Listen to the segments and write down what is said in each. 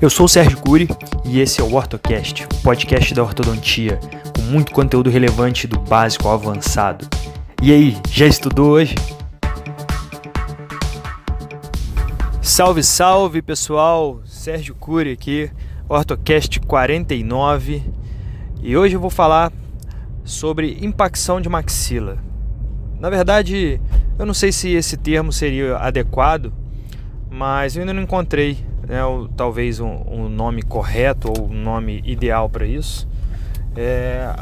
Eu sou o Sérgio Cury e esse é o OrtoCast, o podcast da ortodontia, com muito conteúdo relevante do básico ao avançado. E aí, já estudou hoje? Salve, salve pessoal! Sérgio Cury aqui, OrtoCast 49 e hoje eu vou falar sobre impacção de maxila. Na verdade, eu não sei se esse termo seria adequado, mas eu ainda não encontrei né, o, talvez um, um, nome correto ou um nome ideal para isso. É,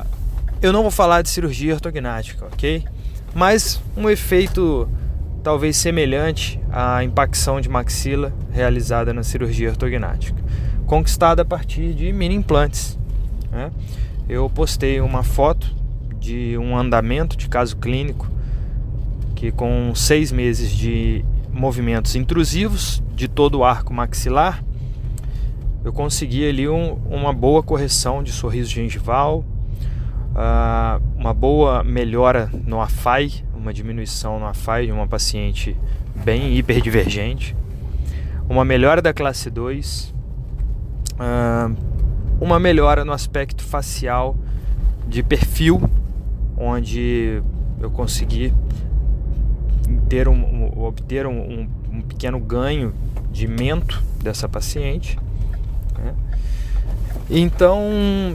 eu não vou falar de cirurgia ortognática, ok? Mas um efeito talvez semelhante à impacção de maxila realizada na cirurgia ortognática, conquistada a partir de mini implantes. Né? Eu postei uma foto de um andamento de caso clínico que com seis meses de movimentos intrusivos de todo o arco maxilar, eu consegui ali um, uma boa correção de sorriso gengival, uh, uma boa melhora no AFAI, uma diminuição no AFAI de uma paciente bem hiperdivergente, uma melhora da classe 2, uh, ah, uma melhora no aspecto facial de perfil, onde eu consegui ter um, um obter um, um, um, pequeno ganho de mento dessa paciente. Né? Então,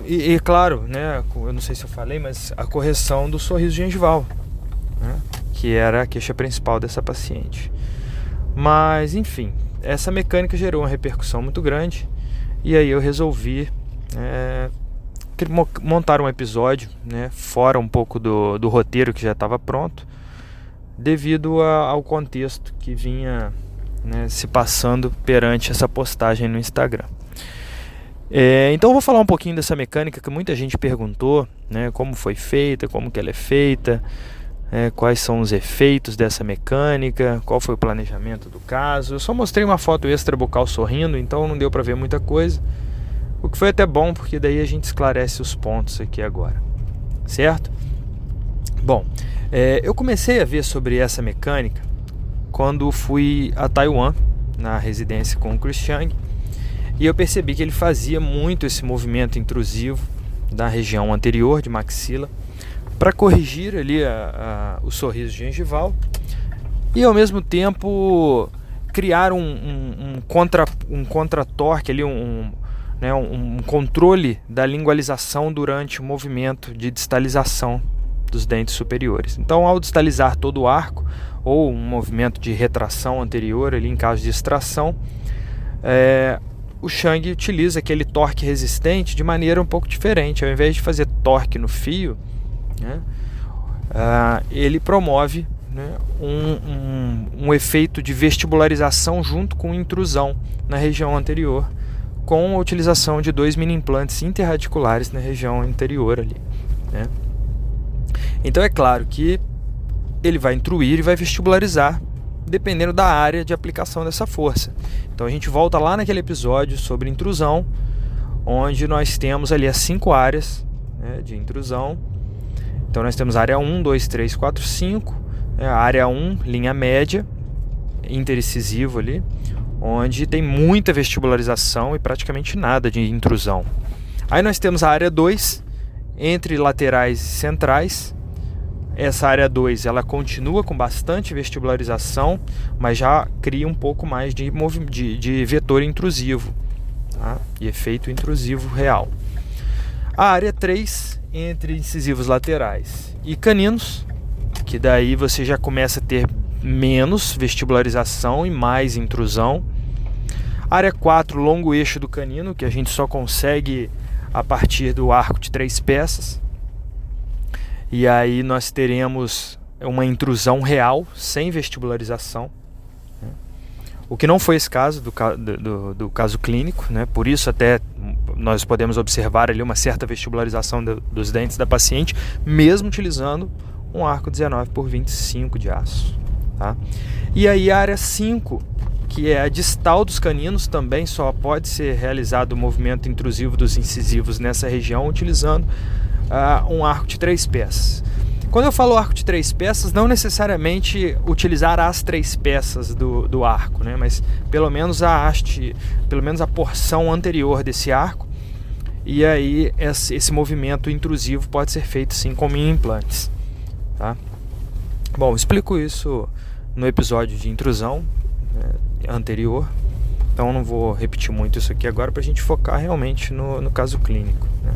e, e, claro, né, eu não sei se eu falei, mas a correção do sorriso gengival, né, que era a queixa principal dessa paciente. Mas, enfim, essa mecânica gerou uma repercussão muito grande e aí eu resolvi é, montar um episódio, né, fora um pouco do, do roteiro que já estava pronto, devido a, ao contexto que vinha né, se passando perante essa postagem no Instagram. É, então eu vou falar um pouquinho dessa mecânica que muita gente perguntou, né, como foi feita, como que ela é feita, é, quais são os efeitos dessa mecânica, qual foi o planejamento do caso. Eu só mostrei uma foto extra bucal sorrindo, então não deu para ver muita coisa. O que foi até bom, porque daí a gente esclarece os pontos aqui agora, certo? Bom, é, eu comecei a ver sobre essa mecânica quando fui a Taiwan, na residência com o Chris Chang, e eu percebi que ele fazia muito esse movimento intrusivo da região anterior de maxila para corrigir ali a, a, o sorriso gengival e ao mesmo tempo criar um, um, um contra um ali um, né, um, um controle da lingualização durante o movimento de distalização dos dentes superiores. Então, ao distalizar todo o arco, ou um movimento de retração anterior, ali em caso de extração, é, o Shang utiliza aquele torque resistente de maneira um pouco diferente. Ao invés de fazer torque no fio, né, uh, ele promove né, um, um, um, efeito de vestibularização junto com intrusão na região anterior, com a utilização de dois mini implantes interradiculares na região anterior ali. Né. Então é claro que ele vai intruir e vai vestibularizar, dependendo da área de aplicação dessa força. Então a gente volta lá naquele episódio sobre intrusão, onde nós temos ali as cinco áreas né, de intrusão. Então nós temos área 1, 2, 3, 4, 5. Né, a área 1, linha média, intericisivo ali, onde tem muita vestibularização e praticamente nada de intrusão. Aí nós temos a área 2, entre laterais e centrais, essa área 2 ela continua com bastante vestibularização, mas já cria um pouco mais de, de, de vetor intrusivo tá? e efeito intrusivo real. A área 3 entre incisivos laterais e caninos, que daí você já começa a ter menos vestibularização e mais intrusão. Área 4, longo eixo do canino, que a gente só consegue a partir do arco de três peças e aí nós teremos uma intrusão real, sem vestibularização. Né? O que não foi esse caso do, do, do, caso clínico, né? por isso até nós podemos observar ali uma certa vestibularização do, dos dentes da paciente, mesmo utilizando um arco 19 por 25 de aço. Tá? E aí a área 5, que é a distal dos caninos, também só pode ser realizado o movimento intrusivo dos incisivos nessa região utilizando uh, um arco de três peças. Quando eu falo arco de três peças, não necessariamente utilizar as três peças do, do arco, né? mas pelo menos a haste, pelo menos a porção anterior desse arco. E aí esse, esse movimento intrusivo pode ser feito sim como em implantes. Tá? Bom, explico isso no episódio de intrusão né, anterior, então não vou repetir muito isso aqui agora para a gente focar realmente no, no caso clínico. Né?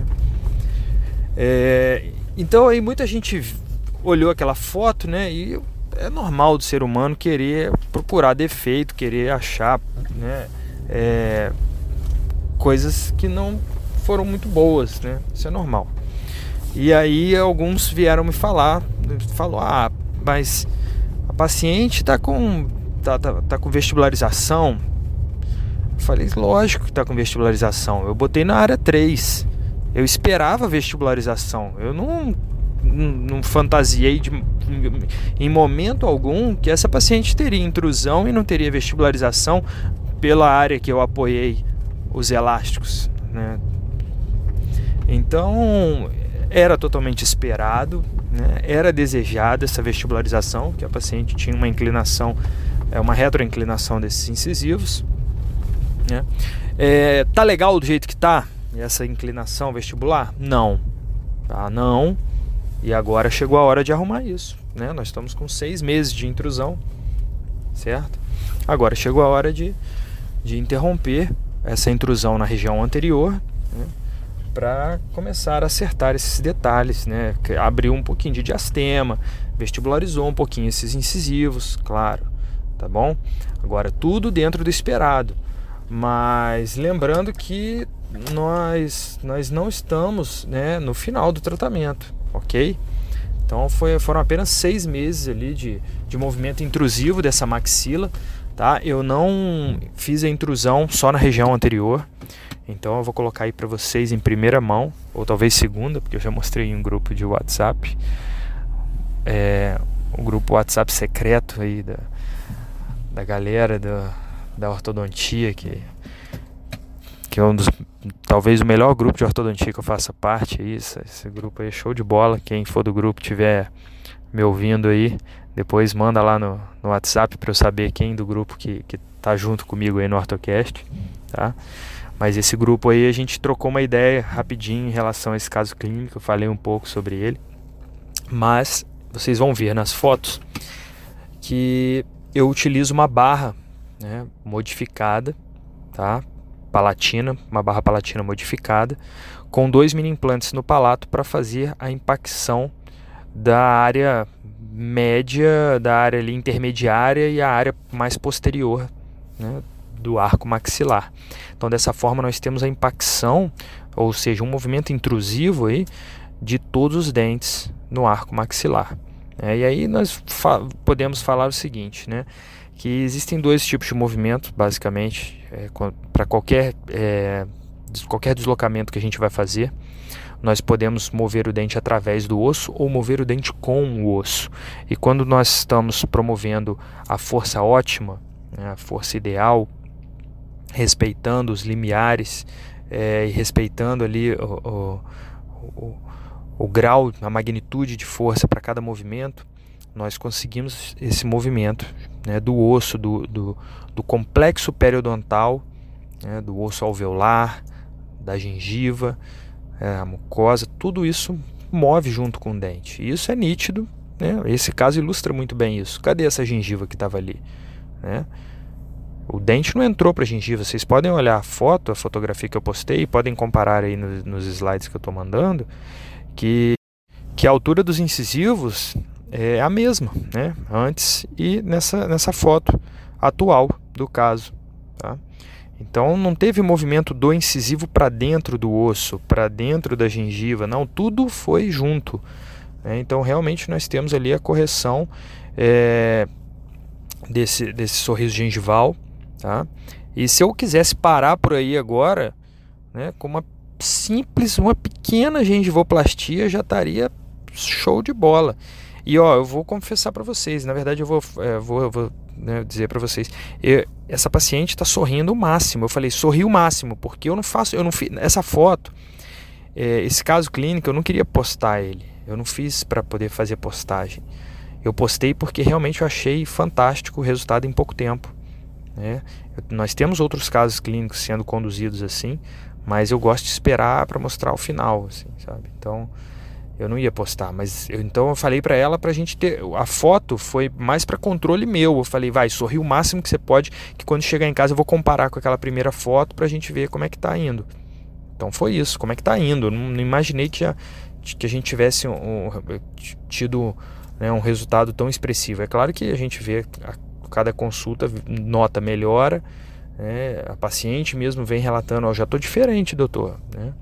É, então aí muita gente olhou aquela foto, né? E é normal do ser humano querer procurar defeito, querer achar, né? É, coisas que não foram muito boas, né? Isso é normal. E aí alguns vieram me falar, falou, ah, mas a paciente está com tá, tá, tá com vestibularização. Falei, lógico que está com vestibularização. Eu botei na área 3. Eu esperava vestibularização. Eu não não, fantasiei de, em momento algum que essa paciente teria intrusão e não teria vestibularização pela área que eu apoiei os elásticos. Né? Então era totalmente esperado, né? era desejada essa vestibularização, que a paciente tinha uma inclinação, é uma retroinclinação desses incisivos. Né? É, tá legal do jeito que tá essa inclinação vestibular? Não, tá? Não. E agora chegou a hora de arrumar isso. Né? Nós estamos com seis meses de intrusão, certo? Agora chegou a hora de, de interromper essa intrusão na região anterior né? para começar a acertar esses detalhes. Né? Abriu um pouquinho de diastema, vestibularizou um pouquinho esses incisivos, claro. Tá bom? Agora tudo dentro do esperado. Mas lembrando que nós, nós não estamos né, no final do tratamento ok? Então foi, foram apenas seis meses ali de, de movimento intrusivo dessa maxila, tá? Eu não fiz a intrusão só na região anterior, então eu vou colocar aí para vocês em primeira mão, ou talvez segunda, porque eu já mostrei em um grupo de WhatsApp, é, um grupo WhatsApp secreto aí da, da galera da, da ortodontia que que é um dos talvez o melhor grupo de ortodontia que eu faça parte aí, esse, esse grupo aí é show de bola. Quem for do grupo tiver me ouvindo aí, depois manda lá no, no WhatsApp para eu saber quem do grupo que, que tá junto comigo aí no Ortocast, tá? Mas esse grupo aí a gente trocou uma ideia rapidinho em relação a esse caso clínico, eu falei um pouco sobre ele. Mas vocês vão ver nas fotos que eu utilizo uma barra né, modificada, tá? Palatina, uma barra palatina modificada, com dois mini implantes no palato para fazer a impacção da área média, da área ali intermediária e a área mais posterior né, do arco maxilar. Então, dessa forma, nós temos a impacção, ou seja, um movimento intrusivo aí, de todos os dentes no arco maxilar. É, e aí nós fa podemos falar o seguinte, né? Que existem dois tipos de movimento, basicamente, é, para qualquer, é, qualquer deslocamento que a gente vai fazer. Nós podemos mover o dente através do osso ou mover o dente com o osso. E quando nós estamos promovendo a força ótima, né, a força ideal, respeitando os limiares é, e respeitando ali o, o, o, o grau, a magnitude de força para cada movimento, nós conseguimos esse movimento né, do osso, do, do, do complexo periodontal, né, do osso alveolar, da gengiva, é, a mucosa, tudo isso move junto com o dente. E isso é nítido, né? esse caso ilustra muito bem isso. Cadê essa gengiva que estava ali? Né? O dente não entrou para a gengiva. Vocês podem olhar a foto, a fotografia que eu postei, podem comparar aí no, nos slides que eu estou mandando, que, que a altura dos incisivos é a mesma, né? Antes e nessa, nessa foto atual do caso, tá? Então não teve movimento do incisivo para dentro do osso, para dentro da gengiva, não, tudo foi junto. Né? Então realmente nós temos ali a correção é, desse, desse sorriso gengival. Tá? E se eu quisesse parar por aí agora, né, com uma simples, uma pequena gengivoplastia já estaria show de bola. E ó, eu vou confessar para vocês, na verdade eu vou, é, vou, vou né, dizer para vocês, eu, essa paciente está sorrindo o máximo. Eu falei, sorri o máximo, porque eu não faço, eu não fiz essa foto, é, esse caso clínico, eu não queria postar ele. Eu não fiz para poder fazer postagem. Eu postei porque realmente eu achei fantástico o resultado em pouco tempo. Né? Nós temos outros casos clínicos sendo conduzidos assim, mas eu gosto de esperar para mostrar o final, assim, sabe? Então eu não ia postar, mas eu, então eu falei para ela para a gente ter a foto foi mais para controle meu. Eu falei, vai, sorri o máximo que você pode, que quando chegar em casa eu vou comparar com aquela primeira foto para a gente ver como é que tá indo. Então foi isso, como é que tá indo. Não, não imaginei que, a, que a gente tivesse um, tido né, um resultado tão expressivo. É claro que a gente vê a, cada consulta nota melhora, né, a paciente mesmo vem relatando, oh, já estou diferente, doutor, né?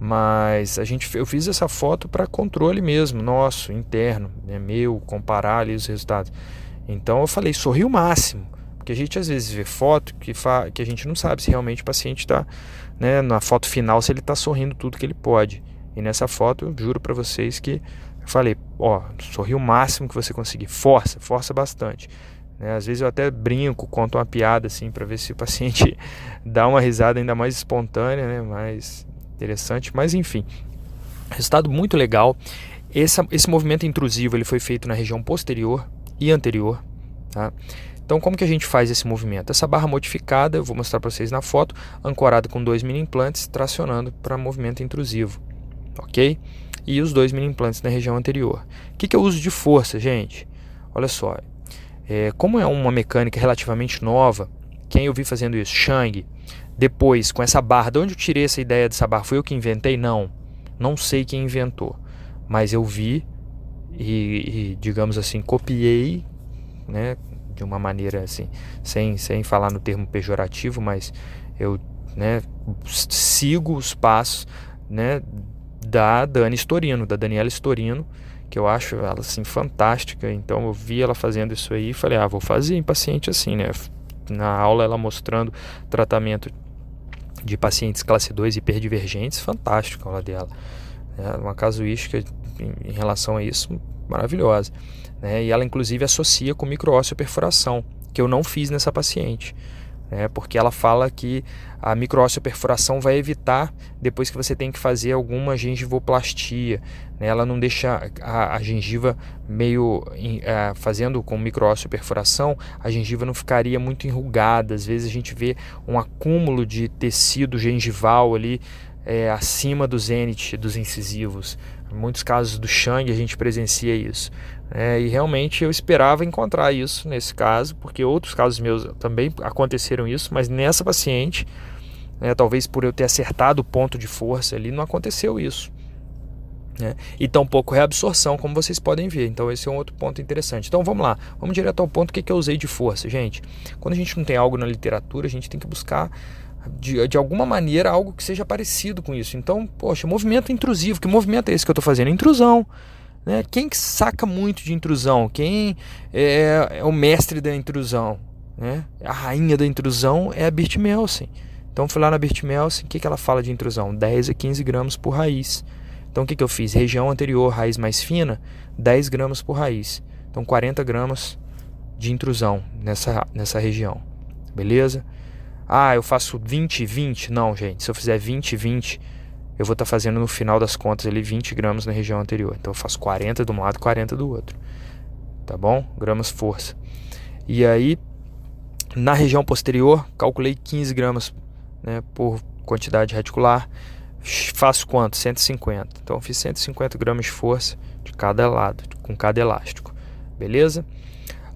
Mas a gente, eu fiz essa foto para controle mesmo, nosso, interno, né, meu, comparar ali os resultados. Então eu falei, sorri o máximo. Porque a gente às vezes vê foto que, fa, que a gente não sabe se realmente o paciente está, né, na foto final, se ele está sorrindo tudo que ele pode. E nessa foto, eu juro para vocês que eu falei, ó, sorri o máximo que você conseguir, força, força bastante. Né? Às vezes eu até brinco, conto uma piada assim para ver se o paciente dá uma risada ainda mais espontânea, né? mais interessante, mas enfim, resultado muito legal. Esse, esse movimento intrusivo ele foi feito na região posterior e anterior. Tá? Então, como que a gente faz esse movimento? Essa barra modificada, eu vou mostrar para vocês na foto, ancorada com dois mini implantes, tracionando para movimento intrusivo, ok? E os dois mini implantes na região anterior. O que, que eu uso de força, gente? Olha só, é, como é uma mecânica relativamente nova, quem eu vi fazendo isso? Shang, depois, com essa barra, de onde eu tirei essa ideia dessa barra? Fui eu que inventei? Não. Não sei quem inventou. Mas eu vi e, e digamos assim, copiei, né? De uma maneira assim, sem, sem falar no termo pejorativo, mas eu né, sigo os passos né, da Dani Storino, da Daniela Storino, que eu acho ela assim fantástica. Então eu vi ela fazendo isso aí e falei, ah, vou fazer em paciente assim, né? Na aula ela mostrando tratamento de pacientes classe 2 hiperdivergentes, fantástico a aula dela. É uma casuística em, em relação a isso maravilhosa. Né? E ela inclusive associa com microósseo perfuração, que eu não fiz nessa paciente. Né? Porque ela fala que a microósseo perfuração vai evitar depois que você tem que fazer alguma gengivoplastia. Né? Ela não deixa a, a gengiva meio é, fazendo com microósseo perfuração, a gengiva não ficaria muito enrugada. Às vezes a gente vê um acúmulo de tecido gengival ali é, acima do zênite dos incisivos. Em muitos casos do Shang a gente presencia isso. É, e realmente eu esperava encontrar isso nesse caso, porque outros casos meus também aconteceram isso, mas nessa paciente, né, talvez por eu ter acertado o ponto de força ali, não aconteceu isso. Né? E tampouco reabsorção, como vocês podem ver. Então, esse é um outro ponto interessante. Então, vamos lá, vamos direto ao ponto: o que, que eu usei de força, gente? Quando a gente não tem algo na literatura, a gente tem que buscar de, de alguma maneira algo que seja parecido com isso. Então, poxa, movimento intrusivo. Que movimento é esse que eu estou fazendo? Intrusão. Né? Quem que saca muito de intrusão? Quem é, é o mestre da intrusão? Né? A rainha da intrusão é a Bert Melsen. Então fui lá na Bert Melsen, o que, que ela fala de intrusão? 10 a 15 gramas por raiz. Então o que, que eu fiz? Região anterior, raiz mais fina, 10 gramas por raiz. Então 40 gramas de intrusão nessa, nessa região. Beleza? Ah, eu faço 20, 20? Não, gente. Se eu fizer 20, 20, eu vou estar tá fazendo no final das contas ali 20 gramas na região anterior. Então eu faço 40 de um lado, 40 do outro. Tá bom? Gramas força. E aí, na região posterior, calculei 15 gramas né, por quantidade reticular. Faço quanto? 150. Então fiz 150 gramas de força de cada lado, com cada elástico. Beleza?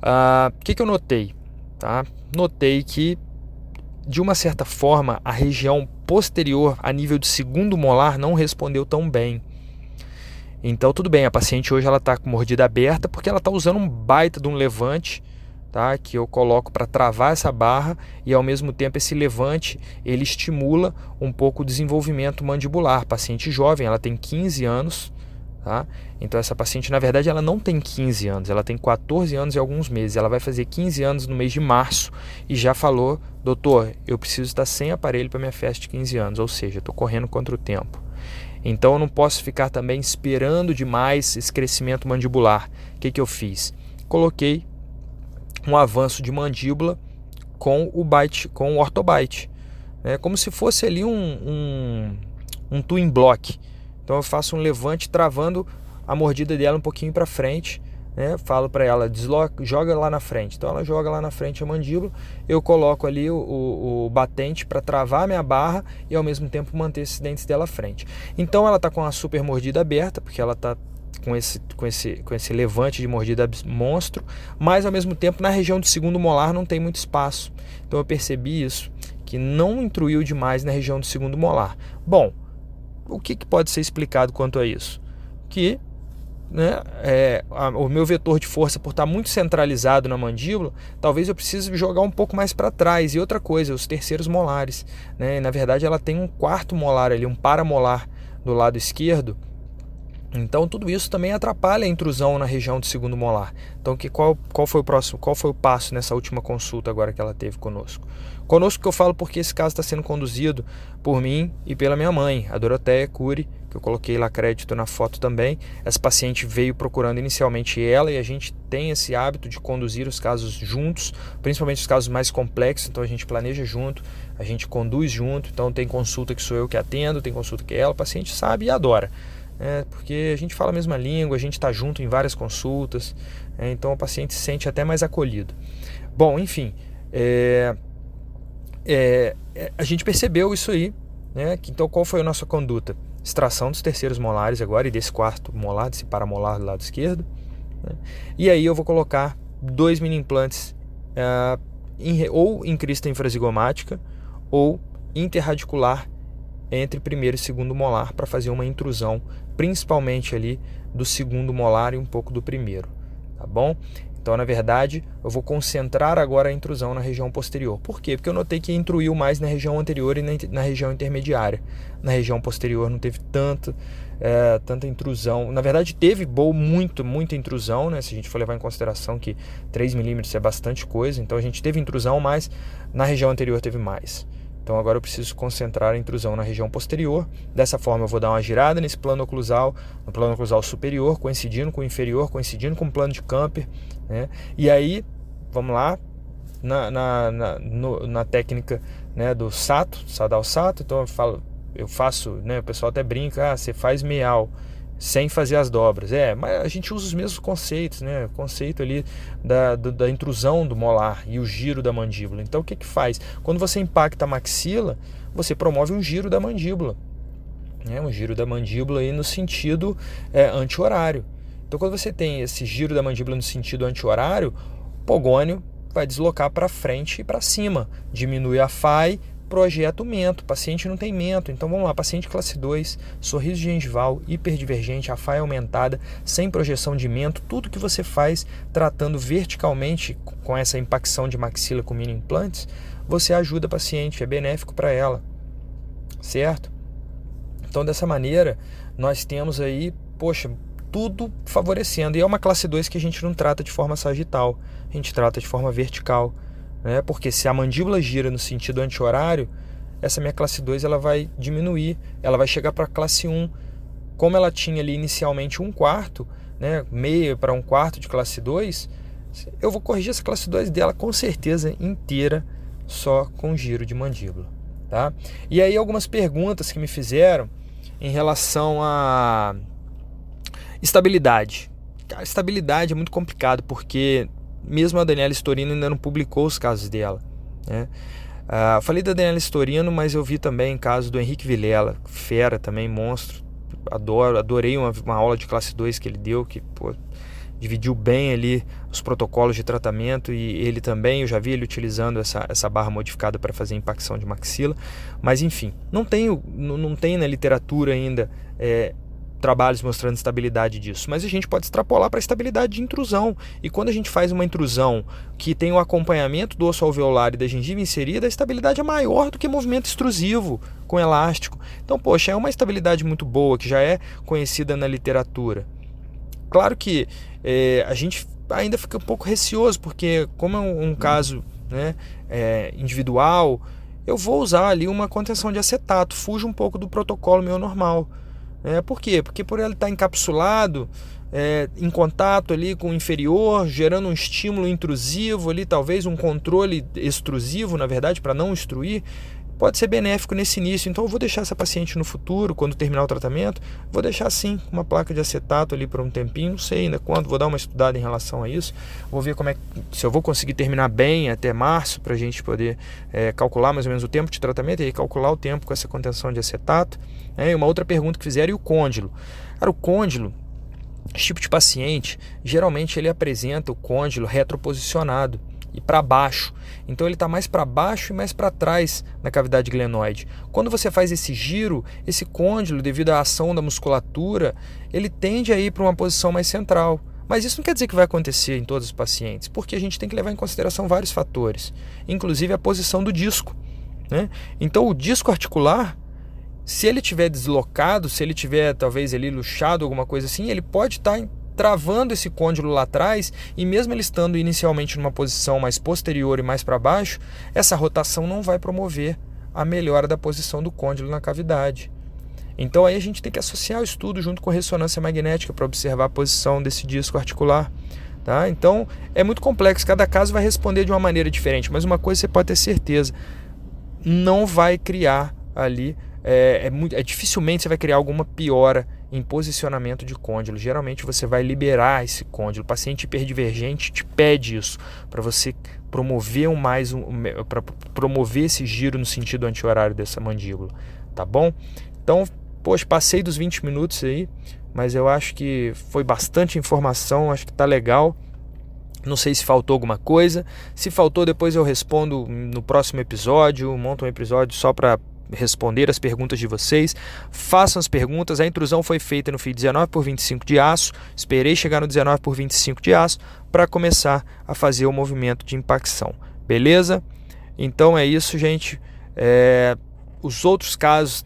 O uh, que, que eu notei? Tá? Notei que de uma certa forma, a região posterior, a nível de segundo molar, não respondeu tão bem. Então, tudo bem, a paciente hoje ela está com mordida aberta porque ela está usando um baita de um levante, tá? Que eu coloco para travar essa barra e ao mesmo tempo esse levante ele estimula um pouco o desenvolvimento mandibular. Paciente jovem, ela tem 15 anos, Tá? Então essa paciente, na verdade, ela não tem 15 anos, ela tem 14 anos e alguns meses. Ela vai fazer 15 anos no mês de março e já falou, doutor, eu preciso estar sem aparelho para minha festa de 15 anos, ou seja, estou correndo contra o tempo. Então eu não posso ficar também esperando demais esse crescimento mandibular. O que, que eu fiz? Coloquei um avanço de mandíbula com o bite, com o ortobite. É como se fosse ali um, um, um twin block então eu faço um levante travando a, mordida dela um pouquinho para frente. Né? Falo para ela, desloca, joga lá na frente. Então ela joga lá na frente a mandíbula, eu coloco ali o, o, o batente para travar a minha barra e ao mesmo tempo manter esses dentes dela à frente. Então ela está com a super mordida aberta, porque ela está com esse, com, esse, com esse levante de mordida monstro, mas ao mesmo tempo na região do segundo molar não tem muito espaço. Então eu percebi isso, que não intruiu demais na região do segundo molar. Bom, o que, que pode ser explicado quanto a isso? Que né, é, a, o meu vetor de força, por estar muito centralizado na mandíbula, talvez eu precise jogar um pouco mais para trás. E outra coisa, os terceiros molares. Né, na verdade, ela tem um quarto molar ali, um paramolar do lado esquerdo, então tudo isso também atrapalha a intrusão na região do segundo molar. Então que qual, qual foi o próximo, qual foi o passo nessa última consulta agora que ela teve conosco? Conosco que eu falo porque esse caso está sendo conduzido por mim e pela minha mãe, a Doroteia Cury, que eu coloquei lá crédito na foto também. Essa paciente veio procurando inicialmente ela e a gente tem esse hábito de conduzir os casos juntos, principalmente os casos mais complexos, então a gente planeja junto, a gente conduz junto, então tem consulta que sou eu que atendo, tem consulta que é ela, o paciente sabe e adora é, porque a gente fala a mesma língua, a gente está junto em várias consultas, é, então o paciente se sente até mais acolhido. Bom, enfim, é, é, é, a gente percebeu isso aí, né? Então qual foi a nossa conduta? Extração dos terceiros molares agora e desse quarto molar, desse paramolar do lado esquerdo. Né? E aí eu vou colocar dois mini implantes uh, em, ou em crista infrazigomática ou interradicular entre primeiro e segundo molar para fazer uma intrusão, principalmente ali do segundo molar e um pouco do primeiro, tá bom? Então, na verdade, eu vou concentrar agora a intrusão na região posterior. Por quê? Porque eu notei que intruiu mais na região anterior e na, região intermediária. Na região posterior não teve tanto, é, tanta intrusão. Na verdade, teve boa, muito, muita intrusão, né? Se a gente for levar em consideração que 3 milímetros é bastante coisa. Então, a gente teve intrusão, mas na região anterior teve mais. Então agora eu preciso concentrar a intrusão na região posterior. Dessa forma eu vou dar uma girada nesse plano oclusal, no plano oclusal superior, coincidindo com o inferior, coincidindo com o plano de Camper. Né? E aí, vamos lá, na, na, na, no, na técnica né, do Sato, Sadal Sato, então eu, falo, eu faço, né, o pessoal até brinca, ah, você faz meial sem fazer as dobras. É, mas a gente usa os mesmos conceitos, né? O conceito ali da, da, da, intrusão do molar e o giro da mandíbula. Então o que que faz? Quando você impacta a maxila, você promove um giro da mandíbula. Né? Um giro da mandíbula aí no sentido é, anti-horário. Então quando você tem esse giro da mandíbula no sentido anti-horário, o pogônio vai deslocar para frente e para cima, diminui a FAI projeta o mento. Paciente não tem mento. Então vamos lá, paciente classe 2, sorriso gengival, hiperdivergente, a faia aumentada, sem projeção de mento, tudo que você faz tratando verticalmente com essa impacção de maxila com mini implantes, você ajuda a paciente, é benéfico para ela. Certo? Então dessa maneira, nós temos aí, poxa, tudo favorecendo. E é uma classe 2 que a gente não trata de forma sagital, a gente trata de forma vertical né? porque se a mandíbula gira no sentido anti-horário, essa minha classe 2 ela vai diminuir, ela vai chegar para a classe 1. Como ela tinha ali inicialmente um quarto, né, meio para um quarto de classe 2, eu vou corrigir essa classe 2 dela com certeza inteira só com giro de mandíbula. Tá? E aí algumas perguntas que me fizeram em relação a estabilidade. A estabilidade é muito complicado porque mesmo a Daniela Storino ainda não publicou os casos dela. Né? Uh, falei da Daniela Storino, mas eu vi também caso do Henrique Vilela, fera também, monstro. Adoro, adorei uma, uma aula de classe 2 que ele deu, que pô, dividiu bem ali os protocolos de tratamento e ele também, eu já vi ele utilizando essa, essa barra modificada para fazer impacção de maxila, mas enfim, não tem, não, não tem na literatura ainda é, trabalhos mostrando estabilidade disso, mas a gente pode extrapolar para a estabilidade de intrusão. E quando a gente faz uma intrusão que tem o acompanhamento do osso alveolar e da gengiva inserida, a estabilidade é maior do que movimento extrusivo com elástico. Então, poxa, é uma estabilidade muito boa que já é conhecida na literatura. Claro que é, a gente ainda fica um pouco receoso, porque como é um, um caso né, é, individual, eu vou usar ali uma contenção de acetato, fujo um pouco do protocolo meu normal. É, por quê? Porque por ele estar encapsulado, é, em contato ali com o inferior, gerando um estímulo intrusivo ali, talvez um controle extrusivo, na verdade, para não extruir, pode ser benéfico nesse início. Então eu vou deixar essa paciente no futuro, quando terminar o tratamento, vou deixar assim uma placa de acetato ali por um tempinho, não sei ainda quando, vou dar uma estudada em relação a isso, vou ver como é se eu vou conseguir terminar bem até março para a gente poder é, calcular mais ou menos o tempo de tratamento e calcular o tempo com essa contenção de acetato. É, e uma outra pergunta que fizeram e o côndilo. Cara, o côndilo esse tipo de paciente, geralmente ele apresenta o côndilo retroposicionado e para baixo. Então ele está mais para baixo e mais para trás na cavidade glenoide. Quando você faz esse giro, esse côndilo, devido à ação da musculatura, ele tende a ir para uma posição mais central. Mas isso não quer dizer que vai acontecer em todos os pacientes, porque a gente tem que levar em consideração vários fatores, inclusive a posição do disco. Né? Então o disco articular se ele tiver deslocado, se ele tiver talvez ali luxado, alguma coisa assim, ele pode estar tá travando esse côndilo lá atrás e mesmo ele estando inicialmente numa posição mais posterior e mais para baixo, essa rotação não vai promover a melhora da posição do côndilo na cavidade. Então aí a gente tem que associar o estudo junto com ressonância magnética para observar a posição desse disco articular. Tá? Então é muito complexo, cada caso vai responder de uma maneira diferente, mas uma coisa você pode ter certeza, não vai criar ali é, é, muito, é dificilmente você vai criar alguma piora em posicionamento de côndilo. Geralmente você vai liberar esse côndilo. O paciente hiperdivergente te pede isso para você promover um mais um, para promover esse giro no sentido anti-horário dessa mandíbula, tá bom? Então, poxa, passei dos 20 minutos aí, mas eu acho que foi bastante informação, acho que tá legal. Não sei se faltou alguma coisa. Se faltou, depois eu respondo no próximo episódio. Monto um episódio só para responder as perguntas de vocês. Façam as perguntas. A intrusão foi feita no fio 19 por 25 de aço. Esperei chegar no 19 por 25 de aço para começar a fazer o movimento de impacção. Beleza? Então é isso, gente. É, os outros casos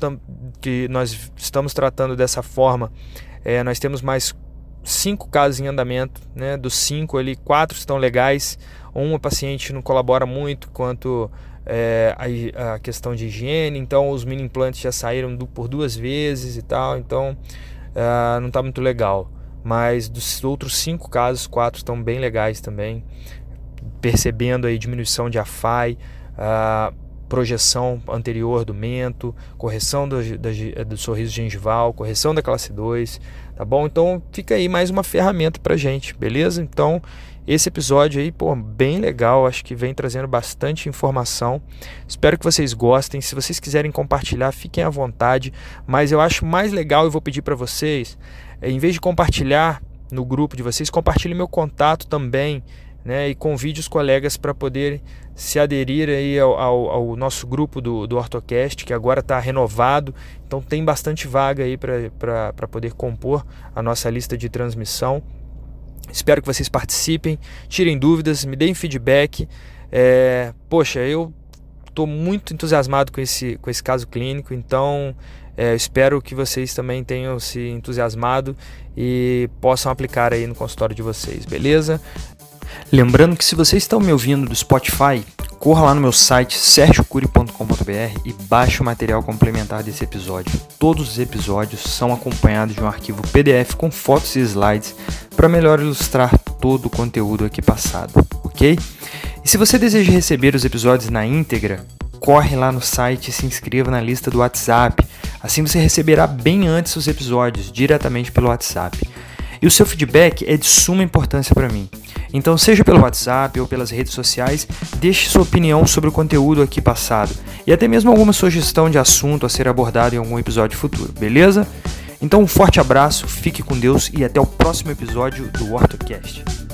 que nós estamos tratando dessa forma, é, nós temos mais cinco casos em andamento, né? Dos cinco ali, quatro estão legais. Uma paciente não colabora muito quanto é, a, a, questão de higiene, então os mini implantes já saíram do, por duas vezes e tal, então uh, não está muito legal. Mas dos outros cinco casos, quatro estão bem legais também, percebendo aí diminuição de AFAI, uh, projeção anterior do mento, correção do, do, do, sorriso gengival, correção da classe 2, tá bom? Então fica aí mais uma ferramenta pra gente, beleza? Então esse episódio aí, pô, bem legal, acho que vem trazendo bastante informação. Espero que vocês gostem. Se vocês quiserem compartilhar, fiquem à vontade. Mas eu acho mais legal, eu vou pedir para vocês, é, em vez de compartilhar no grupo de vocês, compartilhe meu contato também, né? E convide os colegas para poderem se aderir aí ao, ao, ao, nosso grupo do, do Ortocast, que agora está renovado. Então tem bastante vaga aí para poder compor a nossa lista de transmissão. Espero que vocês participem, tirem dúvidas, me deem feedback. É, poxa, eu estou muito entusiasmado com esse, com esse caso clínico, então é, espero que vocês também tenham se entusiasmado e possam aplicar aí no consultório de vocês, beleza? Lembrando que se vocês estão me ouvindo do Spotify, corra lá no meu site sergiocuri.com.br e baixe o material complementar desse episódio. Todos os episódios são acompanhados de um arquivo PDF com fotos e slides para melhor ilustrar todo o conteúdo aqui passado, ok? E se você deseja receber os episódios na íntegra, corre lá no site e se inscreva na lista do WhatsApp. Assim você receberá bem antes os episódios diretamente pelo WhatsApp. E o seu feedback é de suma importância para mim. Então, seja pelo WhatsApp ou pelas redes sociais, deixe sua opinião sobre o conteúdo aqui passado e até mesmo alguma sugestão de assunto a ser abordado em algum episódio futuro, beleza? Então, um forte abraço, fique com Deus e até o próximo episódio do OrtoCast.